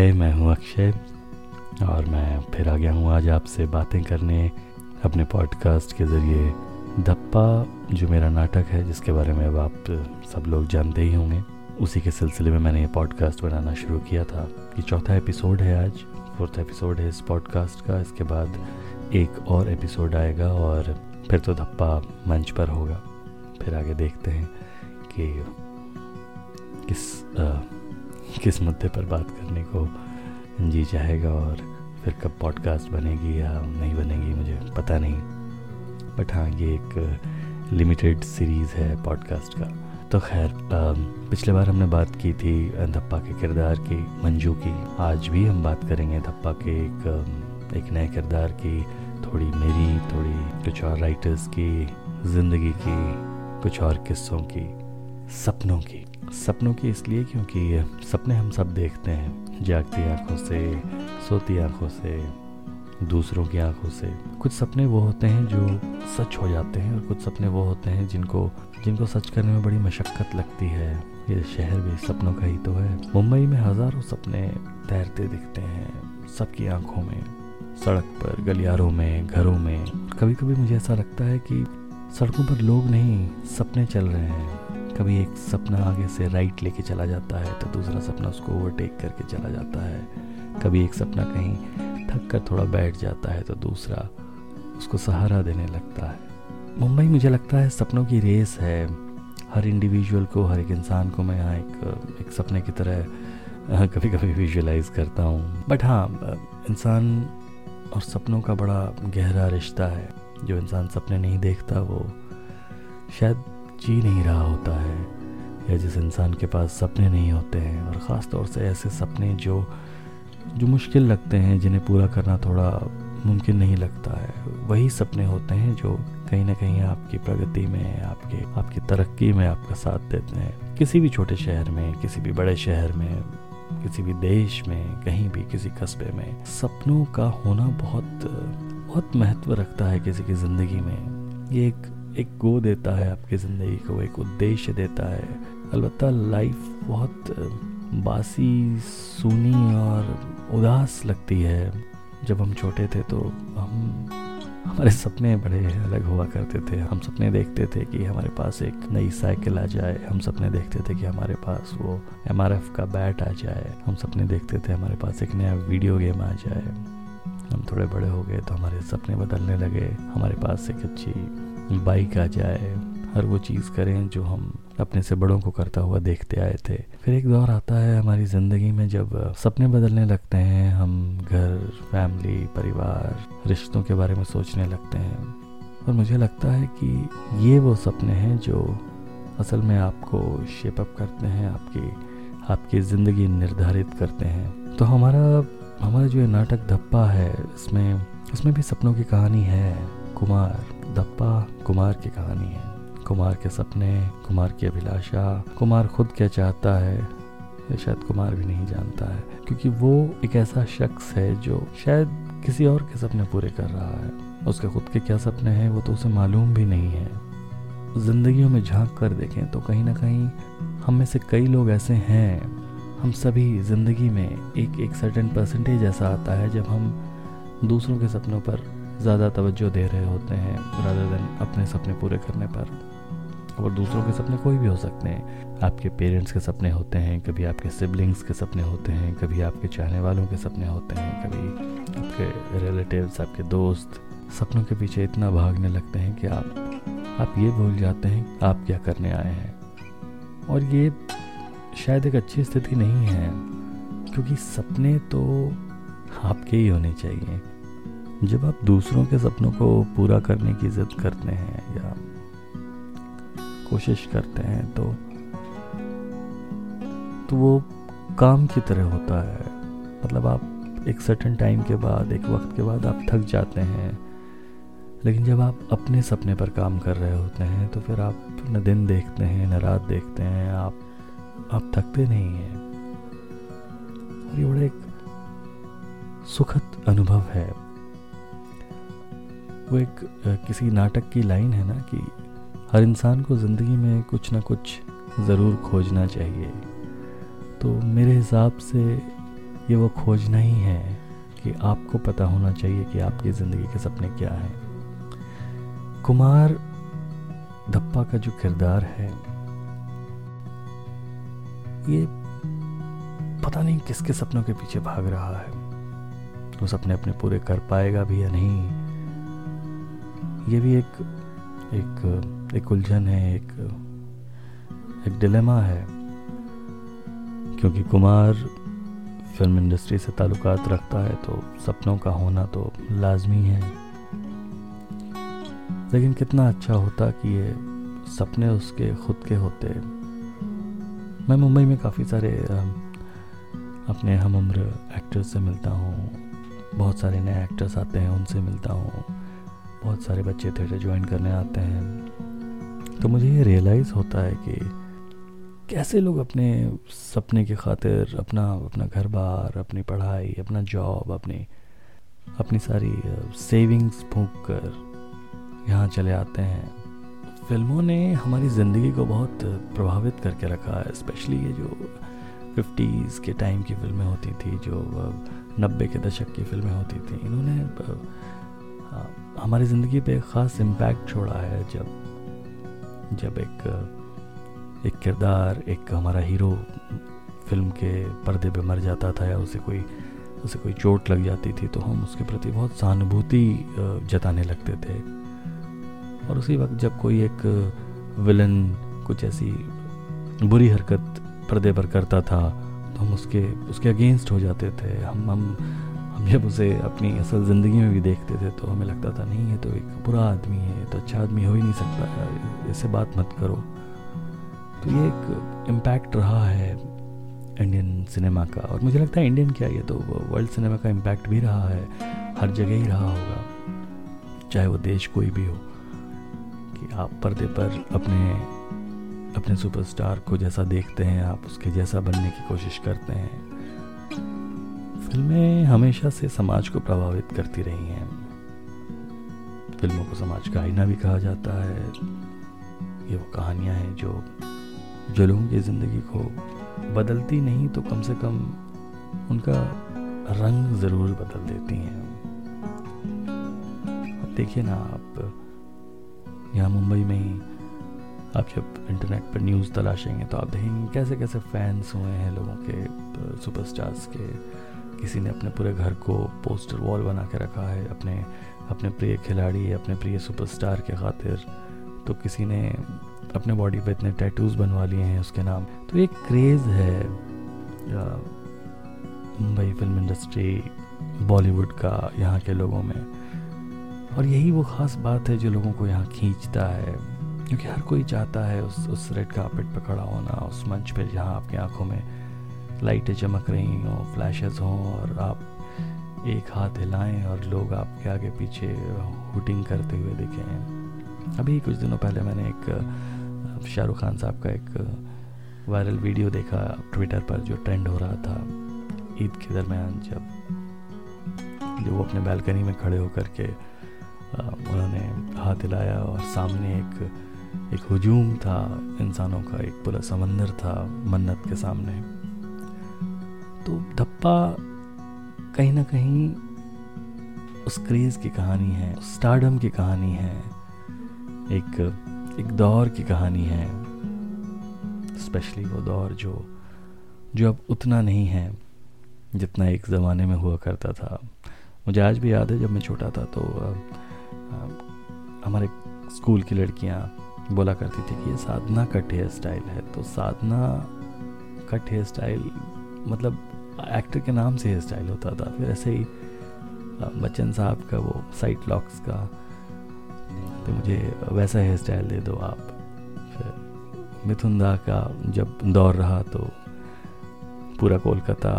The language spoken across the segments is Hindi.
हाय, मैं हूँ अक्षय और मैं फिर आ गया हूँ आज आपसे बातें करने अपने पॉडकास्ट के ज़रिए। धप्पा जो मेरा नाटक है, जिसके बारे में अब आप सब लोग जानते ही होंगे, उसी के सिलसिले में मैंने ये पॉडकास्ट बनाना शुरू किया था। ये चौथा एपिसोड है आज फोर्थ एपिसोड है इस पॉडकास्ट का। इसके बाद एक और एपिसोड आएगा और फिर तो धप्पा मंच पर होगा। फिर आगे देखते हैं कि किस किस मुद्दे पर बात करने को जी चाहेगा और फिर कब पॉडकास्ट बनेगी या नहीं बनेगी, मुझे पता नहीं। बट हाँ ये एक लिमिटेड सीरीज़ है पॉडकास्ट का। तो खैर पिछले बार हमने बात की थी धप्पा के किरदार की, मंजू की। आज भी हम बात करेंगे धप्पा के एक एक नए किरदार की, थोड़ी मेरी, थोड़ी कुछ और राइटर्स की, ज़िंदगी की, कुछ और किस्सों की। सपनों की। सपनों की इसलिए क्योंकि सपने हम सब देखते हैं, जागती आँखों से, सोती आँखों से, दूसरों की आँखों से। कुछ सपने वो होते हैं जो सच हो जाते हैं और कुछ सपने वो होते हैं जिनको जिनको सच करने में बड़ी मशक्क़त लगती है। ये शहर भी सपनों का ही तो है। मुंबई में हज़ारों सपने तैरते दिखते हैं सबकी आँखों में, सड़क पर, गलियारों में, घरों में। कभी कभी मुझे ऐसा लगता है कि सड़कों पर लोग नहीं, सपने चल रहे हैं। कभी एक सपना आगे से राइट लेके चला जाता है तो दूसरा सपना उसको ओवरटेक करके चला जाता है। कभी एक सपना कहीं थक कर थोड़ा बैठ जाता है तो दूसरा उसको सहारा देने लगता है। मुंबई मुझे लगता है सपनों की रेस है। हर इंडिविजुअल को, हर एक इंसान को मैं यहाँ एक एक सपने की तरह कभी कभी विजुअलाइज करता हूँ। बट हाँ इंसान और सपनों का बड़ा गहरा रिश्ता है। जो इंसान सपने नहीं देखता, वो शायद जी नहीं रहा होता है, या जिस इंसान के पास सपने नहीं होते हैं, और ख़ास तौर से ऐसे सपने जो जो मुश्किल लगते हैं, जिन्हें पूरा करना थोड़ा मुमकिन नहीं लगता है, वही सपने होते हैं जो कहीं ना कहीं आपकी प्रगति में, आपके, आपकी तरक्की में आपका साथ देते हैं। किसी भी छोटे शहर में, किसी भी बड़े शहर में, किसी भी देश में, कहीं भी किसी कस्बे में, सपनों का होना बहुत बहुत महत्व रखता है किसी की ज़िंदगी में। ये एक एक गो देता है आपकी ज़िंदगी को, एक उद्देश्य देता है। अलबत् लाइफ बहुत बासी, सुनी और उदास लगती है। जब हम छोटे थे तो हम, हमारे सपने बड़े अलग हुआ करते थे। हम सपने देखते थे कि हमारे पास एक नई साइकिल आ जाए। हम सपने देखते थे कि हमारे पास वो एमआरएफ का बैट आ जाए। हम सपने देखते थे हमारे पास एक नया वीडियो गेम आ जाए। हम थोड़े बड़े हो गए तो हमारे सपने बदलने लगे। हमारे पास एक अच्छी बाइक आ जाए, हर वो चीज़ करें जो हम अपने से बड़ों को करता हुआ देखते आए थे। फिर एक दौर आता है हमारी ज़िंदगी में जब सपने बदलने लगते हैं, हम घर, फैमिली, परिवार, रिश्तों के बारे में सोचने लगते हैं। और मुझे लगता है कि ये वो सपने हैं जो असल में आपको शेपअप करते हैं, आपकी आपकी ज़िंदगी निर्धारित करते हैं। तो हमारा हमारा जो ये नाटक धप्पा है, इसमें इसमें भी सपनों की कहानी है। कुमार। दप्पा कुमार की कहानी है। कुमार के सपने, कुमार की अभिलाषा, कुमार खुद क्या चाहता है, ये शायद कुमार भी नहीं जानता है। क्योंकि वो एक ऐसा शख्स है जो शायद किसी और के सपने पूरे कर रहा है। उसके खुद के क्या सपने हैं, वो तो उसे मालूम भी नहीं है। जिंदगियों में झाँक कर देखें तो कहीं ना कहीं हम में से कई लोग ऐसे हैं। हम सभी ज़िंदगी में एक एक सर्टेन परसेंटेज ऐसा आता है जब हम दूसरों के सपनों पर ज़्यादा तवज्जो दे रहे होते हैं रादर देन अपने सपने पूरे करने पर। और दूसरों के सपने कोई भी हो सकते हैं। आपके पेरेंट्स के सपने होते हैं, कभी आपके सिबलिंग्स के सपने होते हैं, कभी आपके चाहने वालों के सपने होते हैं, कभी आपके रिलेटिव्स आपके दोस्त। सपनों के पीछे इतना भागने लगते हैं कि आप आप ये भूल जाते हैं आप क्या करने आए हैं। और ये शायद एक अच्छी स्थिति नहीं है, क्योंकि सपने तो आपके ही होने चाहिए। जब आप दूसरों के सपनों को पूरा करने की जिद करते हैं या कोशिश करते हैं तो तो वो काम की तरह होता है। मतलब आप एक सर्टन टाइम के बाद, एक वक्त के बाद आप थक जाते हैं, लेकिन जब आप अपने सपने पर काम कर रहे होते हैं तो फिर आप न दिन देखते हैं, न रात देखते हैं, आप आप थकते नहीं हैं। और ये बड़ा एक सुखद अनुभव है। वो एक किसी नाटक की लाइन है ना कि हर इंसान को ज़िंदगी में कुछ ना कुछ ज़रूर खोजना चाहिए। तो मेरे हिसाब से ये वो खोज नहीं है कि आपको पता होना चाहिए कि आपकी ज़िंदगी के सपने क्या हैं। कुमार धप्पा का जो किरदार है, ये पता नहीं किसके सपनों के पीछे भाग रहा है। वो सपने अपने पूरे कर पाएगा भी या नहीं ये भी एक एक एक उलझन है, एक एक डिलेमा है। क्योंकि कुमार फ़िल्म इंडस्ट्री से ताल्लुकात रखता है तो सपनों का होना तो लाजमी है। लेकिन कितना अच्छा होता कि ये सपने उसके, खुद के होते। मैं मुंबई में काफ़ी सारे अपने हम उम्र एक्टर्स से मिलता हूँ। बहुत सारे नए एक्टर्स आते हैं, उनसे मिलता हूँ। बहुत सारे बच्चे थिएटर ज्वाइन करने आते हैं। तो मुझे ये रियलाइज़ होता है कि कैसे लोग अपने सपने की खातिर अपना अपना घर बार अपनी पढ़ाई, अपना जॉब अपनी अपनी सारी सेविंग्स फूक कर यहाँ चले आते हैं। फ़िल्मों ने हमारी ज़िंदगी को बहुत प्रभावित करके रखा है स्पेशली ये जो फिफ्टीज़ के टाइम की फ़िल्में होती थी, जो नब्बे के दशक की फ़िल्में होती थी, इन्होंने हमारी ज़िंदगी पे एक ख़ास इम्पैक्ट छोड़ा है जब जब एक एक किरदार, एक हमारा हीरो फ़िल्म के पर्दे पे मर जाता था या उसे कोई उसे कोई चोट लग जाती थी तो हम उसके प्रति बहुत सहानुभूति जताने लगते थे। और उसी वक्त जब कोई एक विलन कुछ ऐसी बुरी हरकत पर्दे पर करता था तो हम उसके उसके अगेंस्ट हो जाते थे। हम हम जब उसे अपनी असल ज़िंदगी में भी देखते थे तो हमें लगता था, नहीं, ये तो एक बुरा आदमी है तो अच्छा आदमी हो ही नहीं सकता, इससे बात मत करो। तो ये एक इम्पैक्ट रहा है इंडियन सिनेमा का और मुझे लगता है इंडियन क्या, ये तो वर्ल्ड सिनेमा का इम्पैक्ट भी रहा है, हर जगह ही रहा होगा, चाहे वो देश कोई भी हो, कि आप पर्दे पर अपने अपने सुपरस्टार को जैसा देखते हैं, आप उसके जैसा बनने की कोशिश करते हैं। फ़िल्में हमेशा से समाज को प्रभावित करती रही हैं। फ़िल्मों को समाज का आईना भी कहा जाता है। ये वो कहानियाँ हैं जो जो लोगों की ज़िंदगी को बदलती नहीं तो कम से कम उनका रंग ज़रूर बदल देती हैं। अब देखिए ना आप, यहाँ मुंबई में ही आप जब इंटरनेट पर न्यूज़ तलाशेंगे तो आप देखेंगे कैसे कैसे फैंस हुए हैं लोगों के, सुपरस्टार्स के। किसी ने अपने पूरे घर को पोस्टर वॉल बना के रखा है, अपने अपने प्रिय खिलाड़ी, अपने प्रिय सुपरस्टार के खातिर। तो किसी ने अपने बॉडी पे इतने टैटूज़ बनवा लिए हैं उसके नाम। तो एक क्रेज़ है मुंबई फ़िल्म इंडस्ट्री बॉलीवुड का, यहाँ के लोगों में। और यही वो ख़ास बात है जो लोगों को यहाँ खींचता है। क्योंकि हर कोई चाहता है उस उस रेड कार्पेट पर खड़ा होना, उस मंच पर जहाँ आपकी आँखों में लाइटें चमक रही हों, फ्लैशेस हों, और आप एक हाथ हिलाएँ और लोग आपके आगे पीछे हुटिंग करते हुए दिखें अभी कुछ दिनों पहले मैंने एक शाहरुख खान साहब का एक वायरल वीडियो देखा ट्विटर पर जो ट्रेंड हो रहा था ईद के दरमियान जब जो वो अपने बैल्कनी में खड़े होकर के उन्होंने हाथ हिलाया और सामने एक एक हजूम था, इंसानों का एक पूरा समंदर था मन्नत के सामने। तो धप्पा कहीं ना कहीं उस क्रेज़ की कहानी है, उस स्टारडम की कहानी है, एक एक दौर की कहानी है स्पेशली वो दौर जो जो अब उतना नहीं है जितना एक ज़माने में हुआ करता था। मुझे आज भी याद है जब मैं छोटा था तो हमारे स्कूल की लड़कियाँ बोला करती थी कि ये साधना कट हेयर स्टाइल है तो साधना कट हेयर स्टाइल मतलब एक्टर के नाम से हेयर स्टाइल होता था। फिर ऐसे ही बच्चन साहब का वो साइड लॉक्स का तो मुझे वैसा हेयर स्टाइल दे दो आप। फिर मिथुन दा का जब दौर रहा तो पूरा कोलकाता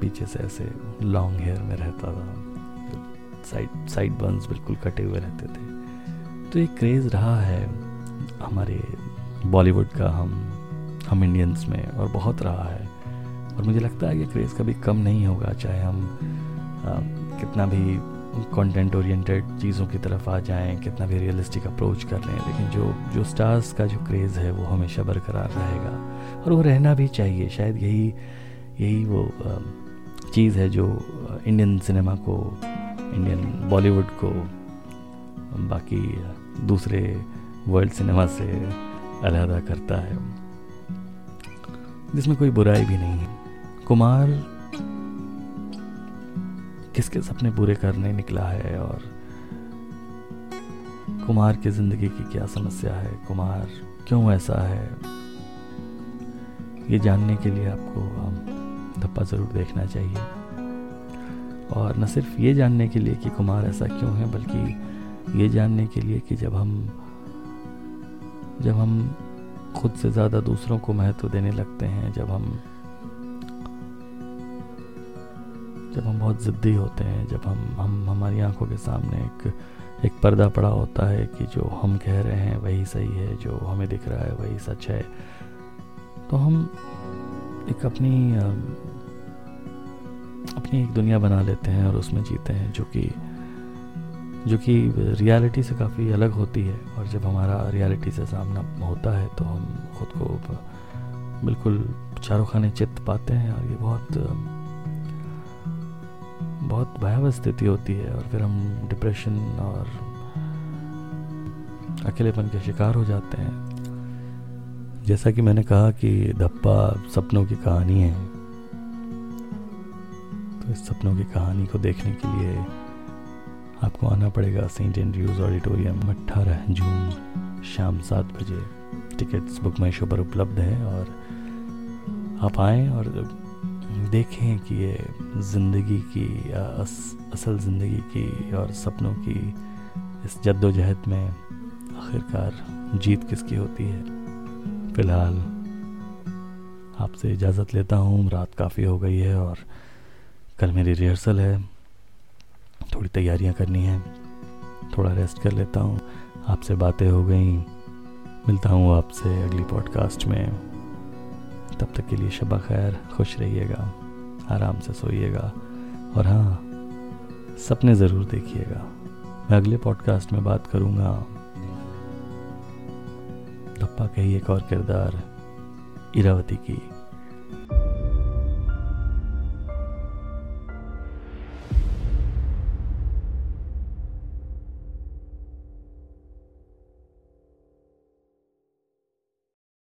पीछे से ऐसे लॉन्ग हेयर में रहता था। साइड साइड बर्न्स बिल्कुल कटे हुए रहते थे। तो एक क्रेज़ रहा है हमारे बॉलीवुड का, हम हम इंडियंस में, और बहुत रहा है। और मुझे लगता है ये क्रेज़ कभी कम नहीं होगा चाहे हम आ, कितना भी कंटेंट ओरिएंटेड चीज़ों की तरफ़ आ जाएँ कितना भी रियलिस्टिक अप्रोच कर लें लेकिन जो जो स्टार्स का जो क्रेज़ है वो हमेशा बरकरार रहेगा। और वो रहना भी चाहिए शायद यही यही वो चीज़ है जो इंडियन सिनेमा को इंडियन बॉलीवुड को बाकी दूसरे वर्ल्ड सिनेमा से अलहदा करता है। जिसमें कोई बुराई भी नहीं है। कुमार, किसके सपने पूरे करने निकला है और कुमार की ज़िंदगी की क्या समस्या है? कुमार, क्यों ऐसा है? ये जानने के लिए आपको हम धप्पा ज़रूर देखना चाहिए। और न सिर्फ़ ये जानने के लिए कि कुमार ऐसा क्यों है, बल्कि ये जानने के लिए कि जब हम जब हम खुद से ज़्यादा दूसरों को महत्व देने लगते हैं, जब हम जब हम बहुत ज़िद्दी होते हैं, जब हम हम, हमारी आँखों के सामने एक एक पर्दा पड़ा होता है कि जो हम कह रहे हैं वही सही है, जो हमें दिख रहा है वही सच है तो हम एक अपनी अपनी एक दुनिया बना लेते हैं और उसमें जीते हैं, जो कि जो कि रियलिटी से काफ़ी अलग होती है। और जब हमारा रियलिटी से सामना होता है तो हम खुद को बिल्कुल चारों खाने चित पाते हैं और ये बहुत बहुत भयावह स्थिति होती है और फिर हम डिप्रेशन और अकेलेपन के शिकार हो जाते हैं। जैसा कि मैंने कहा कि धप्पा सपनों की कहानी है तो इस सपनों की कहानी को देखने के लिए आपको आना पड़ेगा सेंट एंड्रयूज ऑडिटोरियम अट्ठारह जून शाम सात बजे। टिकट्स बुक माई शो पर उपलब्ध है और आप आएँ और देखें कि ये ज़िंदगी की अस, असल ज़िंदगी की और सपनों की इस जद्दोजहद में आखिरकार जीत किसकी होती है? फ़िलहाल आपसे इजाज़त लेता हूँ। रात काफ़ी हो गई है और कल मेरी रिहर्सल है। थोड़ी तैयारियाँ करनी है। थोड़ा रेस्ट कर लेता हूँ। आपसे बातें हो गई। मिलता हूँ आपसे अगली पॉडकास्ट में। तब तक के लिए शबा खैर, खुश रहिएगा, आराम से सोइएगा और हाँ सपने ज़रूर देखिएगा। मैं अगले पॉडकास्ट में बात करूँगा। धप्पा का ही एक और किरदार, इरावती की।